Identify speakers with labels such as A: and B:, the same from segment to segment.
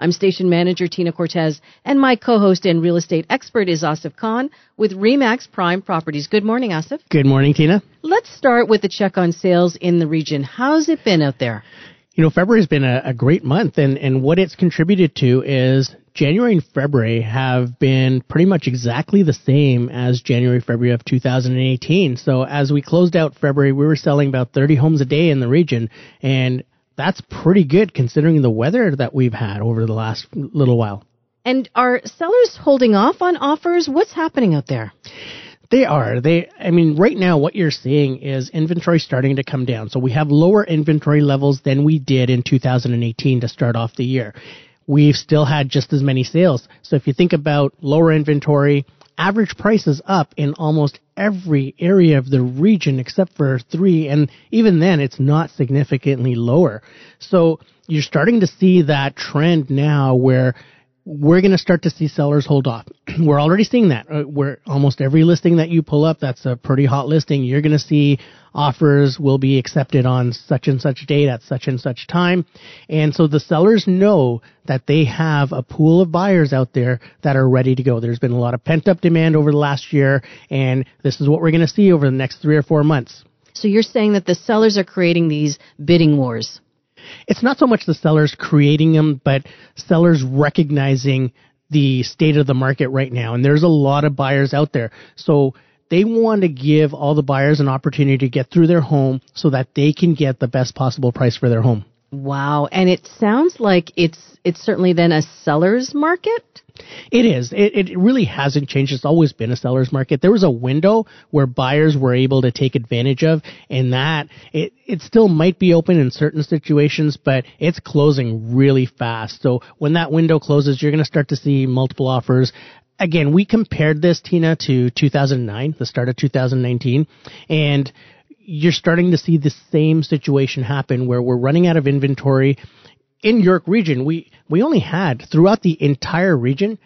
A: I'm station manager Tina Cortez, and my co-host and real estate expert is Asif Khan with Remax Prime Properties. Good morning, Asif.
B: Good morning, Tina.
A: Let's start with the check on sales in the region. How's it been out there?
B: You know, February's been a, a great month, and, and what it's contributed to is January and February have been pretty much exactly the same as January, February of 2018. So as we closed out February, we were selling about 30 homes a day in the region, and that's pretty good considering the weather that we've had over the last little while.
A: And are sellers holding off on offers? What's happening out there?
B: They are. They I mean right now what you're seeing is inventory starting to come down. So we have lower inventory levels than we did in 2018 to start off the year. We've still had just as many sales. So if you think about lower inventory, average prices up in almost every area of the region except for three, and even then it's not significantly lower. So you're starting to see that trend now where we're going to start to see sellers hold off. we're already seeing that. Uh, where almost every listing that you pull up, that's a pretty hot listing. You're going to see offers will be accepted on such and such date at such and such time. And so the sellers know that they have a pool of buyers out there that are ready to go. There's been a lot of pent up demand over the last year, and this is what we're going to see over the next three or four months.
A: So you're saying that the sellers are creating these bidding wars?
B: It's not so much the sellers creating them, but sellers recognizing the state of the market right now. And there's a lot of buyers out there. So they want to give all the buyers an opportunity to get through their home so that they can get the best possible price for their home.
A: Wow. And it sounds like it's it's certainly then a seller's market?
B: It is. It, it really hasn't changed. It's always been a seller's market. There was a window where buyers were able to take advantage of, and that it, it still might be open in certain situations, but it's closing really fast. So when that window closes, you're going to start to see multiple offers again, we compared this, Tina, to 2009, the start of 2019, and you're starting to see the same situation happen where we're running out of inventory. In York region, we, we only had throughout the entire region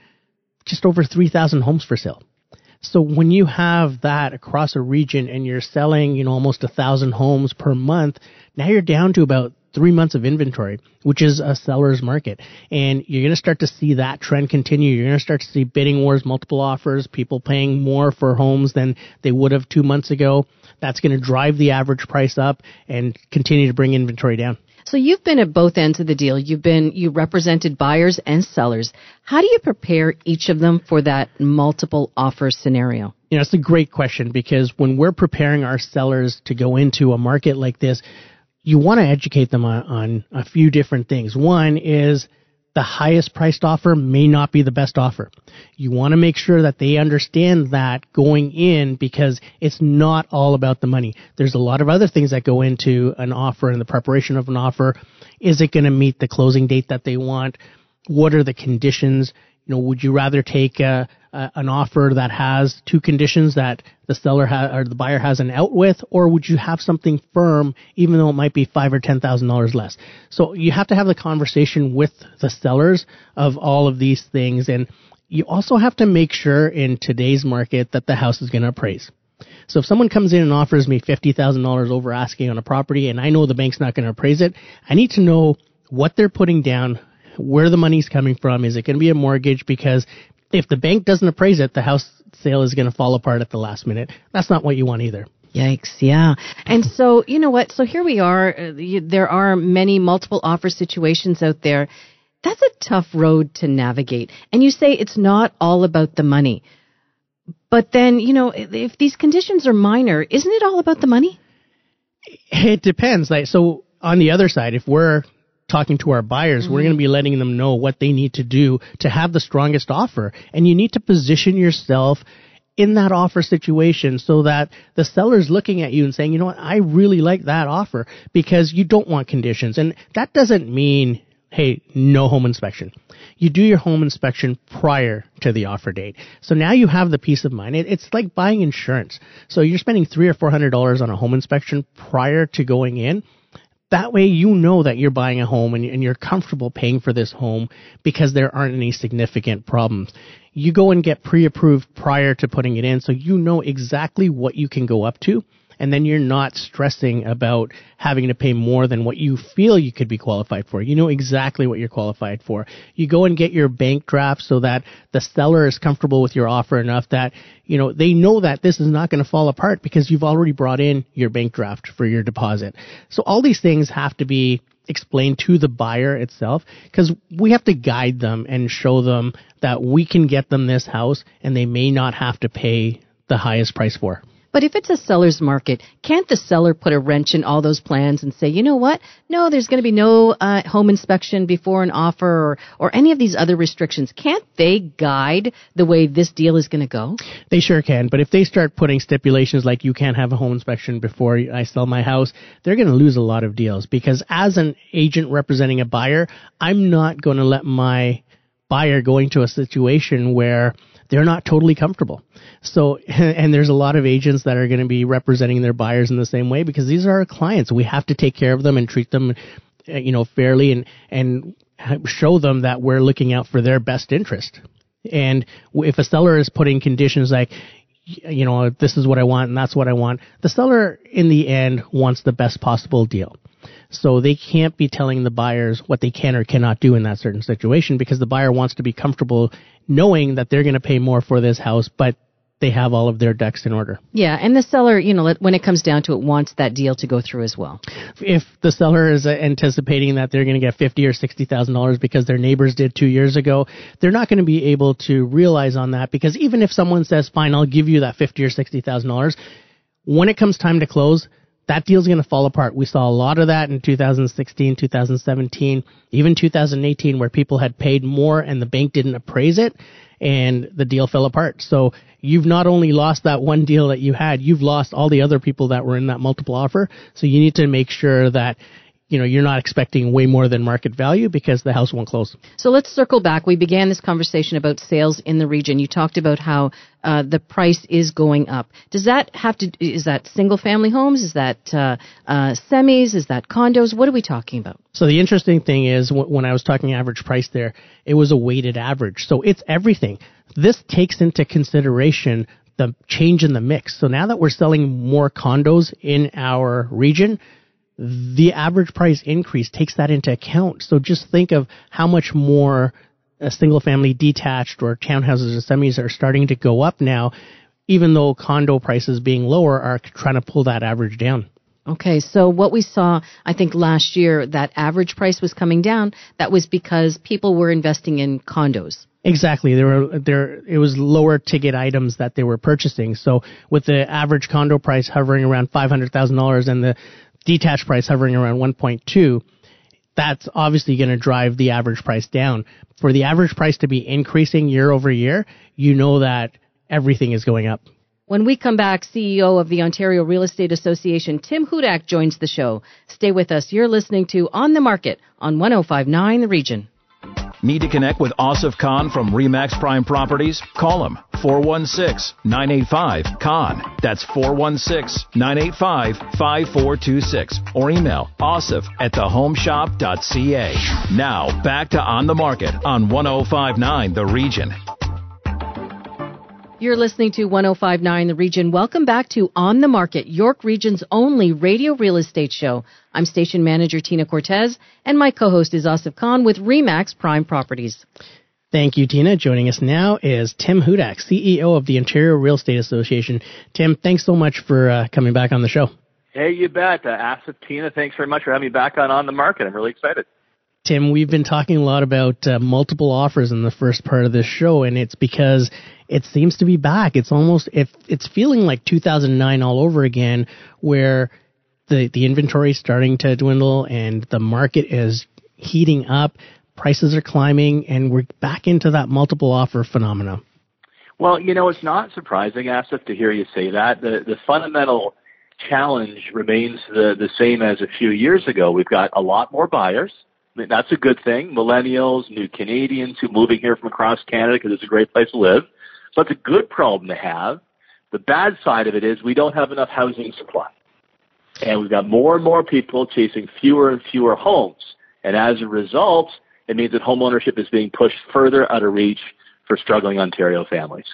B: just over 3,000 homes for sale. So when you have that across a region and you're selling, you know, almost a thousand homes per month, now you're down to about three months of inventory, which is a seller's market. And you're going to start to see that trend continue. You're going to start to see bidding wars, multiple offers, people paying more for homes than they would have two months ago. That's going to drive the average price up and continue to bring inventory down.
A: So you've been at both ends of the deal. You've been you represented buyers and sellers. How do you prepare each of them for that multiple offer scenario?
B: You know, it's a great question because when we're preparing our sellers to go into a market like this, you want to educate them on, on a few different things. One is the highest priced offer may not be the best offer. You want to make sure that they understand that going in because it's not all about the money. There's a lot of other things that go into an offer and the preparation of an offer. Is it going to meet the closing date that they want? What are the conditions? You know, would you rather take a, uh, an offer that has two conditions that the seller ha- or the buyer has an out with, or would you have something firm, even though it might be five or ten thousand dollars less? So you have to have the conversation with the sellers of all of these things, and you also have to make sure in today's market that the house is going to appraise. So if someone comes in and offers me fifty thousand dollars over asking on a property, and I know the bank's not going to appraise it, I need to know what they're putting down, where the money's coming from. Is it going to be a mortgage? Because if the bank doesn't appraise it, the house sale is going to fall apart at the last minute. That's not what you want either.
A: Yikes, yeah. And so, you know what? So here we are. Uh, you, there are many multiple offer situations out there. That's a tough road to navigate. And you say it's not all about the money. But then, you know, if these conditions are minor, isn't it all about the money?
B: It depends. Like, so on the other side, if we're talking to our buyers, mm-hmm. we're going to be letting them know what they need to do to have the strongest offer. And you need to position yourself in that offer situation so that the seller's looking at you and saying, you know what, I really like that offer because you don't want conditions. And that doesn't mean hey, no home inspection. You do your home inspection prior to the offer date. So now you have the peace of mind. It, it's like buying insurance. So you're spending three or four hundred dollars on a home inspection prior to going in. That way you know that you're buying a home and, you're comfortable paying for this home because there aren't any significant problems. You go and get pre-approved prior to putting it in so you know exactly what you can go up to and then you're not stressing about having to pay more than what you feel you could be qualified for. You know exactly what you're qualified for. You go and get your bank draft so that the seller is comfortable with your offer enough that, you know, they know that this is not going to fall apart because you've already brought in your bank draft for your deposit. So all these things have to be explained to the buyer itself because we have to guide them and show them that we can get them this house and they may not have to pay the highest price for.
A: But if it's a seller's market, can't the seller put a wrench in all those plans and say, you know what? No, there's going to be no uh, home inspection before an offer or, or any of these other restrictions. Can't they guide the way this deal is going to go?
B: They sure can. But if they start putting stipulations like you can't have a home inspection before I sell my house, they're going to lose a lot of deals because as an agent representing a buyer, I'm not going to let my buyer go into a situation where they're not totally comfortable. So, and there's a lot of agents that are going to be representing their buyers in the same way because these are our clients. We have to take care of them and treat them, uh, you know, fairly and, and show them that we're looking out for their best interest. And if a seller is putting conditions like, you know, this is what I want and that's what I want, the seller in the end wants the best possible deal. So they can't be telling the buyers what they can or cannot do in that certain situation because the buyer wants to be comfortable knowing that they're going to pay more for this house, but they have all of their ducks in order.
A: Yeah, and the seller, you know, when it comes down to it, wants that deal to go through as well.
B: If the seller is anticipating that they're going to get fifty or sixty thousand dollars because their neighbors did two years ago, they're not going to be able to realize on that because even if someone says, "Fine, I'll give you that fifty or sixty thousand dollars," when it comes time to close, that deal's going to fall apart. We saw a lot of that in 2016, 2017, even 2018, where people had paid more and the bank didn't appraise it and the deal fell apart. So you've not only lost that one deal that you had, you've lost all the other people that were in that multiple offer. So you need to make sure that you know, you're not expecting way more than market value because the house won't close.
A: So let's circle back. We began this conversation about sales in the region. You talked about how uh, the price is going up. Does that have to? Is that single family homes? Is that uh, uh, semis? Is that condos? What are we talking about?
B: So the interesting thing is when I was talking average price there, it was a weighted average. So it's everything. This takes into consideration the change in the mix. So now that we're selling more condos in our region, the average price increase takes that into account. So just think of how much more a single family detached or townhouses and semis are starting to go up now, even though condo prices being lower are trying to pull that average down.
A: Okay, so what we saw, I think last year, that average price was coming down. That was because people were investing in condos.
B: Exactly. There were there it was lower ticket items that they were purchasing. So with the average condo price hovering around five hundred thousand dollars and the detached price hovering around 1.2, that's obviously going to drive the average price down. For the average price to be increasing year over year, you know that everything is going up.
A: When we come back, CEO of the Ontario Real Estate Association, Tim Hudak, joins the show. Stay with us. You're listening to On the Market on 1059 The Region.
C: Need to connect with Asif Khan from Remax Prime Properties? Call him 416-985-KHAN. That's 416-985-5426. Or email asif at thehomeshop.ca. Now, back to On the Market on 1059 The Region.
A: You're listening to 1059 The Region. Welcome back to On the Market, York Region's only radio real estate show. I'm station manager Tina Cortez, and my co-host is Asif Khan with Remax Prime Properties.
B: Thank you, Tina. Joining us now is Tim Hudak, CEO of the Ontario Real Estate Association. Tim, thanks so much for uh, coming back on the show.
D: Hey, you bet. Uh, Asif, Tina, thanks very much for having me back on On the Market. I'm really excited.
B: Tim, we've been talking a lot about uh, multiple offers in the first part of this show, and it's because it seems to be back. It's almost if it's feeling like 2009 all over again, where the the inventory is starting to dwindle and the market is heating up, prices are climbing, and we're back into that multiple offer phenomena.
D: Well, you know, it's not surprising, Asif, to hear you say that. The the fundamental challenge remains the the same as a few years ago. We've got a lot more buyers That's a good thing. Millennials, new Canadians who moving here from across Canada because it's a great place to live. So it's a good problem to have. The bad side of it is we don't have enough housing supply. And we've got more and more people chasing fewer and fewer homes. And as a result, it means that homeownership is being pushed further out of reach for struggling Ontario families.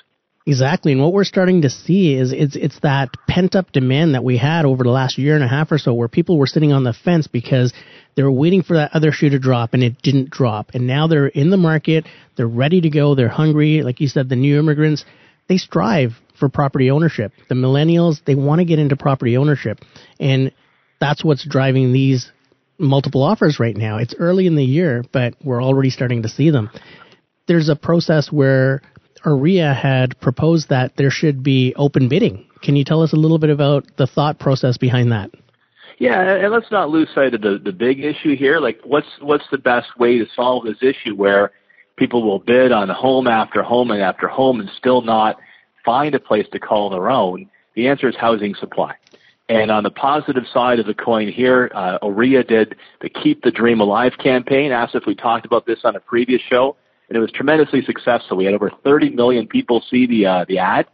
B: Exactly. And what we're starting to see is it's it's that pent up demand that we had over the last year and a half or so where people were sitting on the fence because they were waiting for that other shoe to drop and it didn't drop. And now they're in the market, they're ready to go, they're hungry. Like you said, the new immigrants, they strive for property ownership. The millennials, they want to get into property ownership. And that's what's driving these multiple offers right now. It's early in the year, but we're already starting to see them. There's a process where OREA had proposed that there should be open bidding. Can you tell us a little bit about the thought process behind that?
D: Yeah, and let's not lose sight of the, the big issue here. Like, what's what's the best way to solve this issue where people will bid on home after home and after home and still not find a place to call their own? The answer is housing supply. And on the positive side of the coin here, uh, OREA did the Keep the Dream Alive campaign. Asif, we talked about this on a previous show and it was tremendously successful. We had over 30 million people see the uh, the ad.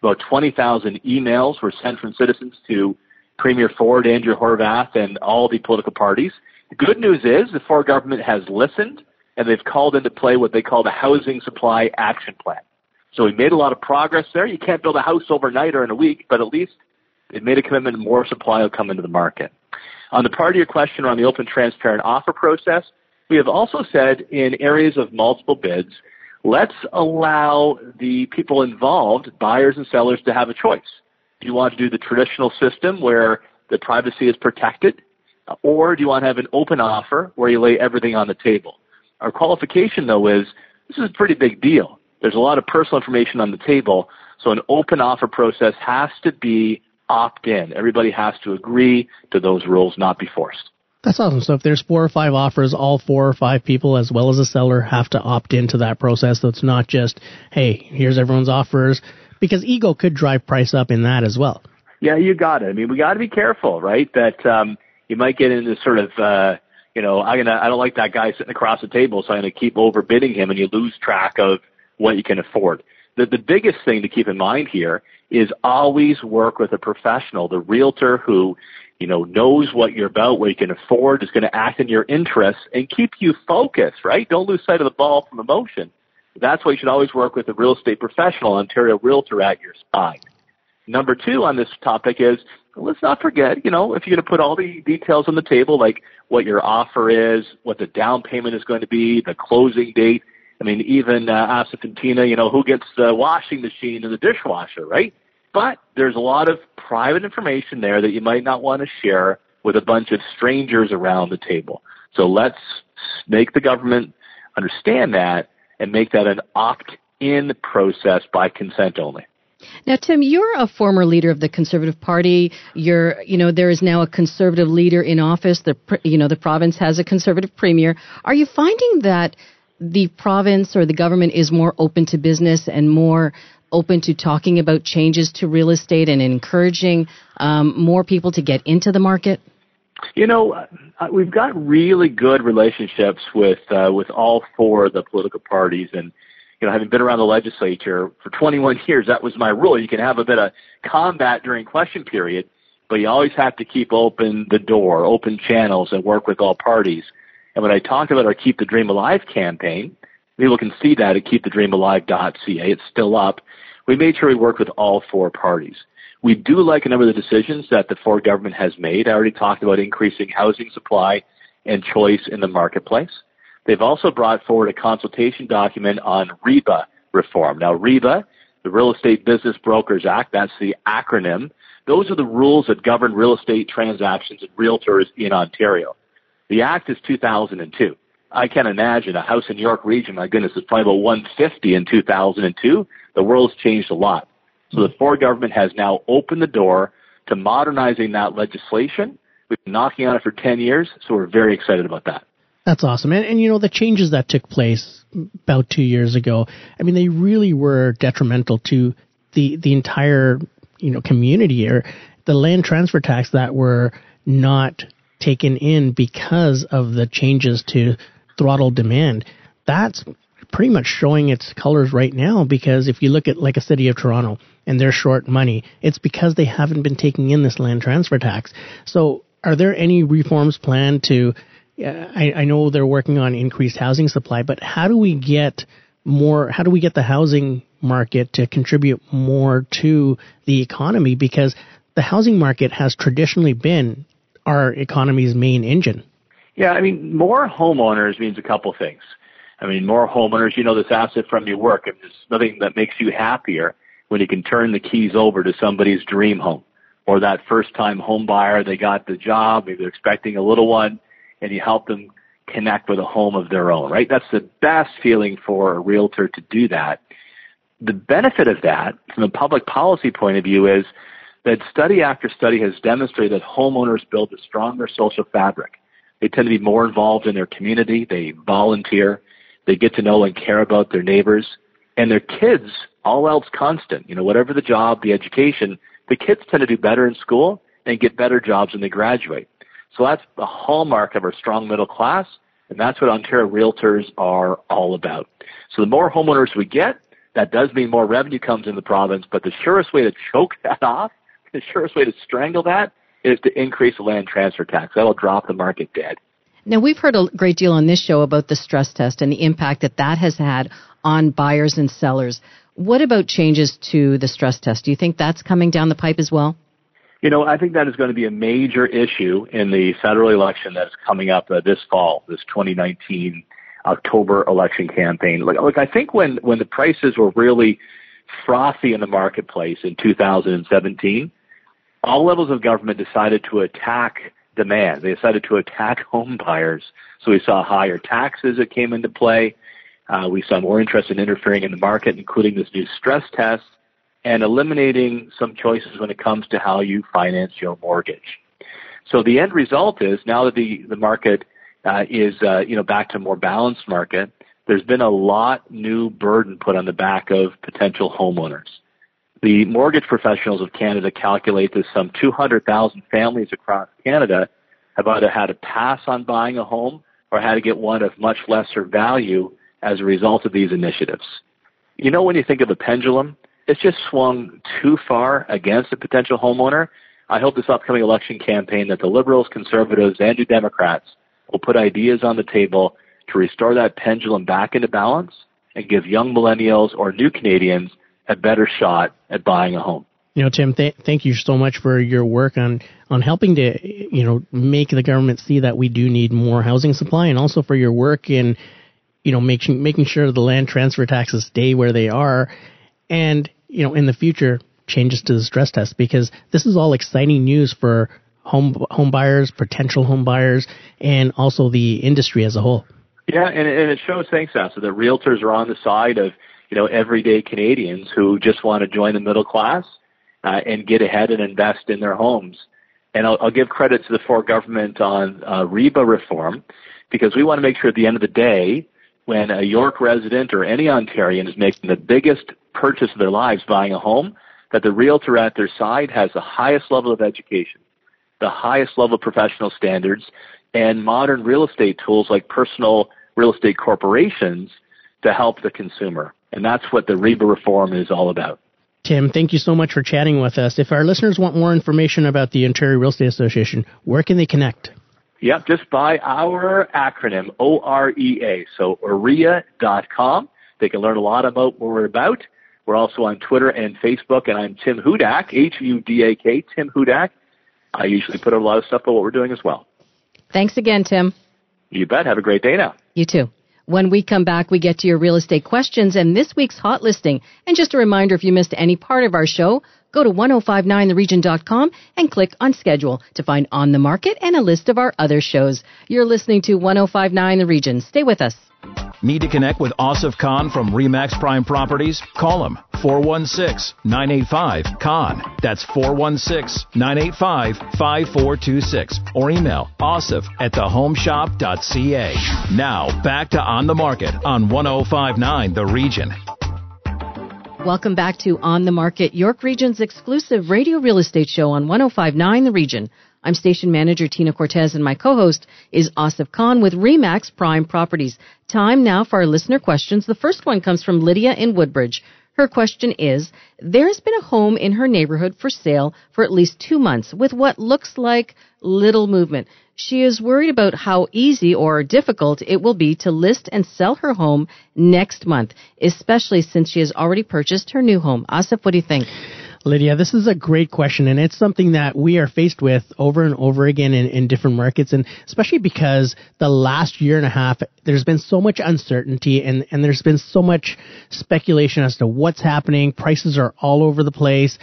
D: About 20,000 emails were sent from citizens to Premier Ford, Andrea Horwath, and all the political parties. The good news is the Ford government has listened and they've called into play what they call the Housing Supply Action Plan. So we made a lot of progress there. You can't build a house overnight or in a week, but at least they've made a commitment more supply will come into the market. On the part of your question around the open, transparent offer process, we have also said in areas of multiple bids, let's allow the people involved, buyers and sellers, to have a choice. Do you want to do the traditional system where the privacy is protected? Or do you want to have an open offer where you lay everything on the table? Our qualification, though, is this is a pretty big deal. There's a lot of personal information on the table, so an open offer process has to be opt in. Everybody has to agree to those rules, not be forced.
B: That's awesome. So if there's four or five offers, all four or five people, as well as a seller, have to opt into that process. So it's not just, hey, here's everyone's offers, because ego could drive price up in that as well.
D: Yeah, you got it. I mean, we got to be careful, right? That um, you might get into sort of, uh, you know, I'm gonna, I don't like that guy sitting across the table, so I'm gonna keep overbidding him, and you lose track of what you can afford. The the biggest thing to keep in mind here is always work with a professional, the realtor who you know, knows what you're about, what you can afford, is going to act in your interests and keep you focused, right? Don't lose sight of the ball from emotion. That's why you should always work with a real estate professional, Ontario Realtor at your side. Number two on this topic is let's not forget, you know, if you're going to put all the details on the table, like what your offer is, what the down payment is going to be, the closing date. I mean, even uh, Asif and Tina, you know, who gets the washing machine and the dishwasher, right? But there's a lot of private information there that you might not want to share with a bunch of strangers around the table. So let's make the government understand that and make that an opt-in process by consent only.
A: Now, Tim, you're a former leader of the Conservative Party. You're, you know, there is now a Conservative leader in office. The, you know, the province has a Conservative premier. Are you finding that the province or the government is more open to business and more open to talking about changes to real estate and encouraging um, more people to get into the market?
D: You know, uh, we've got really good relationships with uh, with all four of the political parties, and you know, having been around the legislature for 21 years, that was my rule. You can have a bit of combat during question period, but you always have to keep open the door, open channels, and work with all parties. And when I talked about our Keep the Dream Alive campaign, people can see that at keepthedreamalive.ca. It's still up we made sure we worked with all four parties. We do like a number of the decisions that the Ford government has made. I already talked about increasing housing supply and choice in the marketplace. They've also brought forward a consultation document on REBBA reform. Now, REBBA, the Real Estate Business Brokers Act, that's the acronym. Those are the rules that govern real estate transactions and realtors in Ontario. The act is 2002. I can't imagine a house in York Region. My goodness, it's probably about 150 in 2002. The world's changed a lot. So the Ford government has now opened the door to modernizing that legislation. We've been knocking on it for 10 years, so we're very excited about that.
B: That's awesome. And, and you know, the changes that took place about two years ago, I mean, they really were detrimental to the, the entire, you know, community or the land transfer tax that were not taken in because of the changes to throttle demand. That's pretty much showing its colors right now because if you look at like a city of Toronto and they're short money, it's because they haven't been taking in this land transfer tax. So are there any reforms planned to uh, I, I know they're working on increased housing supply, but how do we get more how do we get the housing market to contribute more to the economy because the housing market has traditionally been our economy's main engine.
D: Yeah, I mean, more homeowners means a couple things. I mean, more homeowners, you know, this Asif from your work. If there's nothing that makes you happier when you can turn the keys over to somebody's dream home or that first time home buyer, they got the job, maybe they're expecting a little one and you help them connect with a home of their own, right? That's the best feeling for a realtor to do that. The benefit of that from a public policy point of view is that study after study has demonstrated that homeowners build a stronger social fabric. They tend to be more involved in their community. They volunteer. They get to know and care about their neighbors and their kids, all else constant, you know, whatever the job, the education, the kids tend to do better in school and get better jobs when they graduate. So that's the hallmark of our strong middle class, and that's what Ontario realtors are all about. So the more homeowners we get, that does mean more revenue comes in the province, but the surest way to choke that off, the surest way to strangle that is to increase the land transfer tax. That'll drop the market dead.
A: Now, we've heard a great deal on this show about the stress test and the impact that that has had on buyers and sellers. What about changes to the stress test? Do you think that's coming down the pipe as well?
D: You know, I think that is going to be a major issue in the federal election that's coming up uh, this fall, this 2019 October election campaign. Look, look, I think when when the prices were really frothy in the marketplace in 2017, all levels of government decided to attack demand. They decided to attack home buyers. So we saw higher taxes that came into play. Uh, we saw more interest in interfering in the market, including this new stress test and eliminating some choices when it comes to how you finance your mortgage. So the end result is now that the, the market uh, is uh, you know back to a more balanced market, there's been a lot new burden put on the back of potential homeowners. The mortgage professionals of Canada calculate that some 200,000 families across Canada have either had to pass on buying a home or had to get one of much lesser value as a result of these initiatives. You know, when you think of the pendulum, it's just swung too far against a potential homeowner. I hope this upcoming election campaign that the Liberals, Conservatives, and New Democrats will put ideas on the table to restore that pendulum back into balance and give young millennials or new Canadians a better shot at buying a home.
B: You know, Tim, th- thank you so much for your work on on helping to you know make the government see that we do need more housing supply, and also for your work in you know making making sure the land transfer taxes stay where they are, and you know in the future changes to the stress test because this is all exciting news for home home buyers, potential home buyers, and also the industry as a whole.
D: Yeah, and, and it shows, thanks, Asif, that realtors are on the side of you know everyday Canadians who just want to join the middle class uh, and get ahead and invest in their homes. And I'll, I'll give credit to the Ford government on uh, REBBA reform because we want to make sure at the end of the day, when a York resident or any Ontarian is making the biggest purchase of their lives buying a home, that the realtor at their side has the highest level of education, the highest level of professional standards, and modern real estate tools like personal real estate corporations to help the consumer. And that's what the REBBA reform is all about.
B: Tim, thank you so much for chatting with us. If our listeners want more information about the Ontario Real Estate Association, where can they connect?
D: Yep, just by our acronym, O-R-E-A. So OREA.com. They can learn a lot about what we're about. We're also on Twitter and Facebook, and I'm Tim Hudak, H-U-D-A-K, Tim Hudak. I usually put out a lot of stuff about what we're doing as well.
A: Thanks again, Tim.
D: You bet. Have a great day now.
A: You too. When we come back, we get to your real estate questions and this week's hot listing. And just a reminder, if you missed any part of our show, go to 1059theregion.com and click on schedule to find On the Market and a list of our other shows. You're listening to 1059 The Region. Stay with us.
C: Need to connect with Asif Khan from Remax Prime Properties? Call him 416-985-KHAN. That's 416-985-5426. Or email asif at thehomeshop.ca. Now, back to On the Market on 1059 The Region.
A: Welcome back to On the Market, York Region's exclusive radio real estate show on 1059 The Region. I'm station manager Tina Cortez and my co-host is Asif Khan with Remax Prime Properties. Time now for our listener questions. The first one comes from Lydia in Woodbridge. Her question is, there has been a home in her neighborhood for sale for at least two months with what looks like little movement. She is worried about how easy or difficult it will be to list and sell her home next month, especially since she has already purchased her new home. Asif, what do you think?
B: Lydia, this is a great question, and it's something that we are faced with over and over again in, in, different markets, and especially because the last year and a half, there's been so much uncertainty and, and there's been so much speculation as to what's happening. Prices are all over the place.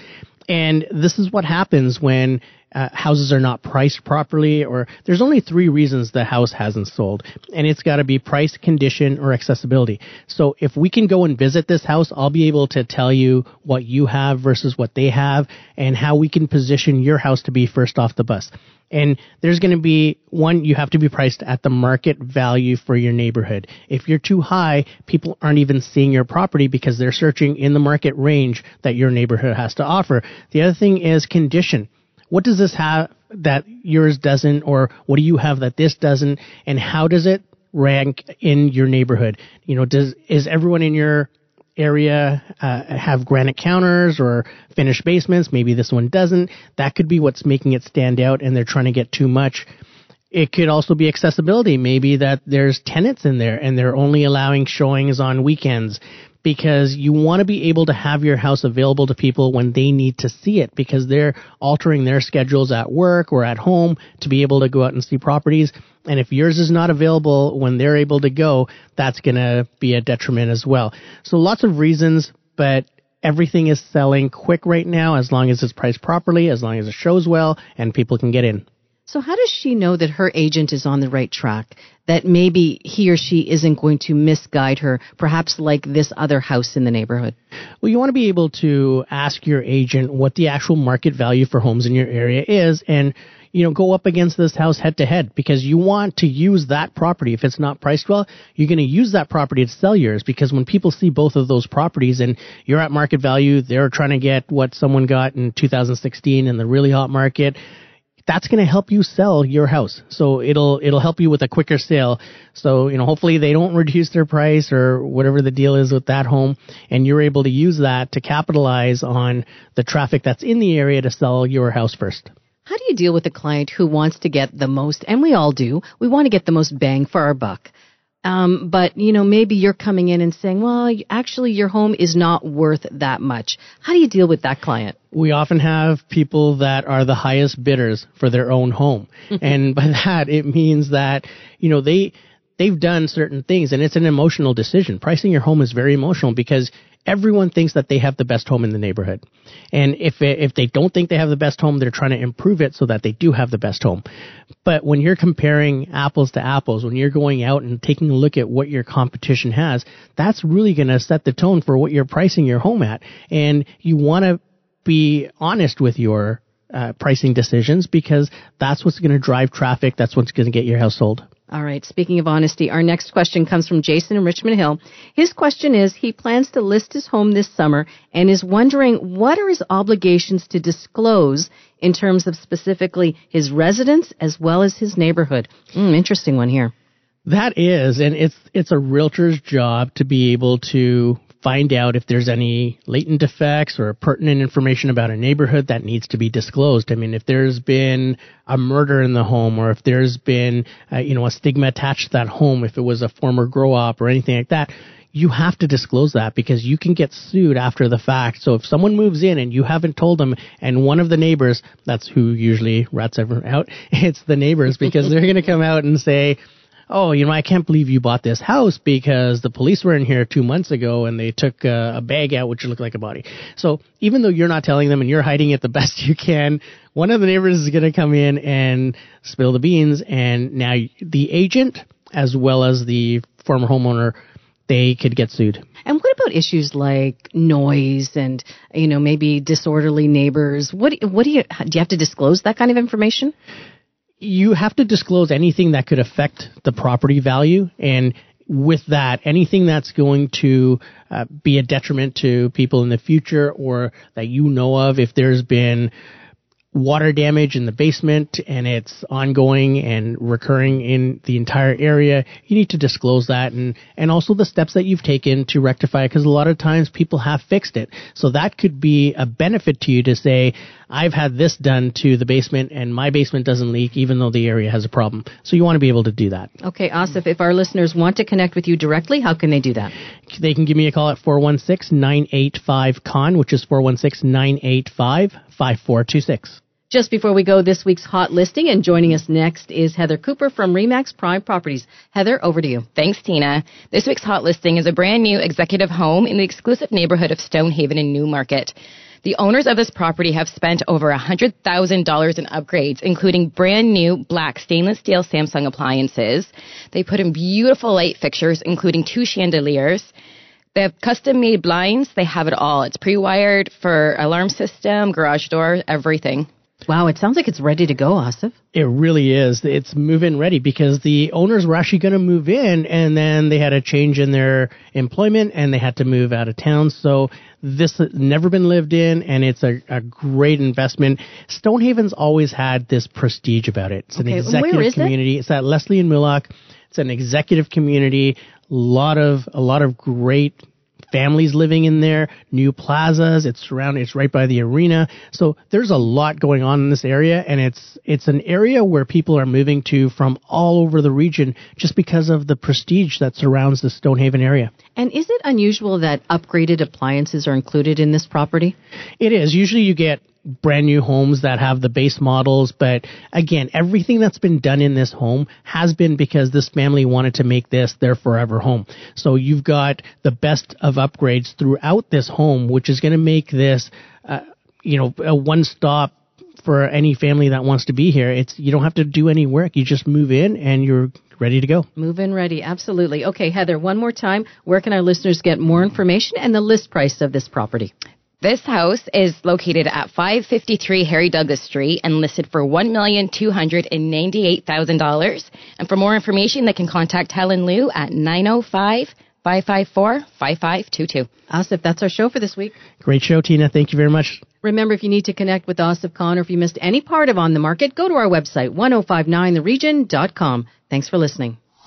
B: And this is what happens when uh, houses are not priced properly, or there's only three reasons the house hasn't sold, and it's got to be price, condition, or accessibility. So if we can go and visit this house, I'll be able to tell you what you have versus what they have, and how we can position your house to be first off the bus. And there's going to be one, you have to be priced at the market value for your neighborhood. If you're too high, people aren't even seeing your property because they're searching in the market range that your neighborhood has to offer. The other thing is condition what does this have that yours doesn't, or what do you have that this doesn't, and how does it rank in your neighborhood? You know, does is everyone in your area uh, have granite counters or finished basements? Maybe this one doesn't. That could be what's making it stand out, and they're trying to get too much. It could also be accessibility. Maybe that there's tenants in there and they're only allowing showings on weekends because you want to be able to have your house available to people when they need to see it because they're altering their schedules at work or at home to be able to go out and see properties. And if yours is not available when they're able to go, that's going to be a detriment as well. So lots of reasons, but everything is selling quick right now as long as it's priced properly, as long as it shows well, and people can get in.
A: So how does she know that her agent is on the right track? That maybe he or she isn't going to misguide her, perhaps like this other house in the neighborhood?
B: Well, you want to be able to ask your agent what the actual market value for homes in your area is and you know, go up against this house head to head because you want to use that property. If it's not priced well, you're going to use that property to sell yours because when people see both of those properties and you're at market value, they're trying to get what someone got in 2016 in the really hot market that's going to help you sell your house. So it'll it'll help you with a quicker sale. So you know, hopefully they don't reduce their price or whatever the deal is with that home, and you're able to use that to capitalize on the traffic that's in the area to sell your house first.
A: How do you deal with a client who wants to get the most, and we all do, we want to get the most bang for our buck. Um, but you know, maybe you're coming in and saying, well, actually your home is not worth that much. How do you deal with that client?
B: We often have people that are the highest bidders for their own home. and by that, it means that, you know, they, they've done certain things and it's an emotional decision. Pricing your home is very emotional because everyone thinks that they have the best home in the neighborhood. And if if they don't think they have the best home, they're trying to improve it so that they do have the best home. But when you're comparing apples to apples, when you're going out and taking a look at what your competition has, that's really going to set the tone for what you're pricing your home at. And you want to be honest with your uh, pricing decisions because that's what's going to drive traffic. That's what's going to get your house sold.
A: All right. Speaking of honesty, our next question comes from Jason in Richmond Hill. His question is he plans to list his home this summer and is wondering what are his obligations to disclose in terms of specifically his residence as well as his neighborhood. Mm, interesting one here.
B: That is, and it's it's a realtor's job to be able to find out if there's any latent defects or pertinent information about a neighborhood that needs to be disclosed. I mean, if there's been a murder in the home or if there's been, uh, you know, a stigma attached to that home, if it was a former grow up or anything like that, you have to disclose that because you can get sued after the fact. So if someone moves in and you haven't told them, and one of the neighbors, that's who usually rats everyone out, it's the neighbors because they're going to come out and say, oh, you know, I can't believe you bought this house because the police were in here two months ago and they took uh, a bag out which looked like a body. So even though you're not telling them and you're hiding it the best you can, one of the neighbors is going to come in and spill the beans, and now the agent as well as the former homeowner they could get sued.
A: And what about issues like noise and you know maybe disorderly neighbors? What what do you do you have to disclose that kind of information?
B: You have to disclose anything that could affect the property value and with that, anything that's going to uh, be a detriment to people in the future or that you know of, if there's been water damage in the basement and it's ongoing and recurring in the entire area, you need to disclose that and, and also the steps that you've taken to rectify it because a lot of times people have fixed it. So that could be a benefit to you to say, I've had this done to the basement and my basement doesn't leak even though the area has a problem. So you want to be able to do that.
A: Okay, Asif, if our listeners want to connect with you directly, how can they do that?
B: They can give me a call at 416-985-KHAN, which is 416-985-5426.
A: Just before we go, this week's hot listing, and joining us next is Heather Cooper from Remax Prime Properties. Heather, over to you.
E: Thanks, Tina. This week's hot listing is a brand new executive home in the exclusive neighborhood of Stonehaven in Newmarket. The owners of this property have spent over $100,000 in upgrades, including brand new black stainless steel Samsung appliances. They put in beautiful light fixtures, including two chandeliers. They have custom made blinds. They have it all. It's pre wired for alarm system, garage door, everything.
A: Wow, it sounds like it's ready to go, Asif.
B: It really is. It's move in ready because the owners were actually going to move in and then they had a change in their employment and they had to move out of town. So this has never been lived in and it's a, a great investment. Stonehaven's always had this prestige about it. It's an
A: Okay,
B: executive
A: where is it?
B: community. It's at Leslie and Mulock. It's an executive community. A lot of, a lot of great families living in there, new plazas. It's surrounded. It's right by the arena. So there's a lot going on in this area, and it's it's an area where people are moving to from all over the region just because of the prestige that surrounds the Stonehaven area.
A: And is it unusual that upgraded appliances are included in this property?
B: It is. Usually you get brand new homes that have the base models, but again, everything that's been done in this home has been because this family wanted to make this their forever home. So you've got the best of upgrades throughout this home, which is going to make this, uh, you know, a one stop for any family that wants to be here. It's, you don't have to do any work. You just move in and you're ready to go.
A: Move in ready, absolutely. Okay, Heather, one more time. Where can our listeners get more information and the list price of this property?
E: This house is located at 553 Harry Douglas Street and listed for $1,298,000. And for more information, they can contact Helen Liu at 905 554 5522.
A: Asif, that's our show for this week.
B: Great show, Tina. Thank you very much.
A: Remember, if you need to connect with Asif Khan or if you missed any part of On the Market, go to our website, 1059theregion.com. Thanks for listening.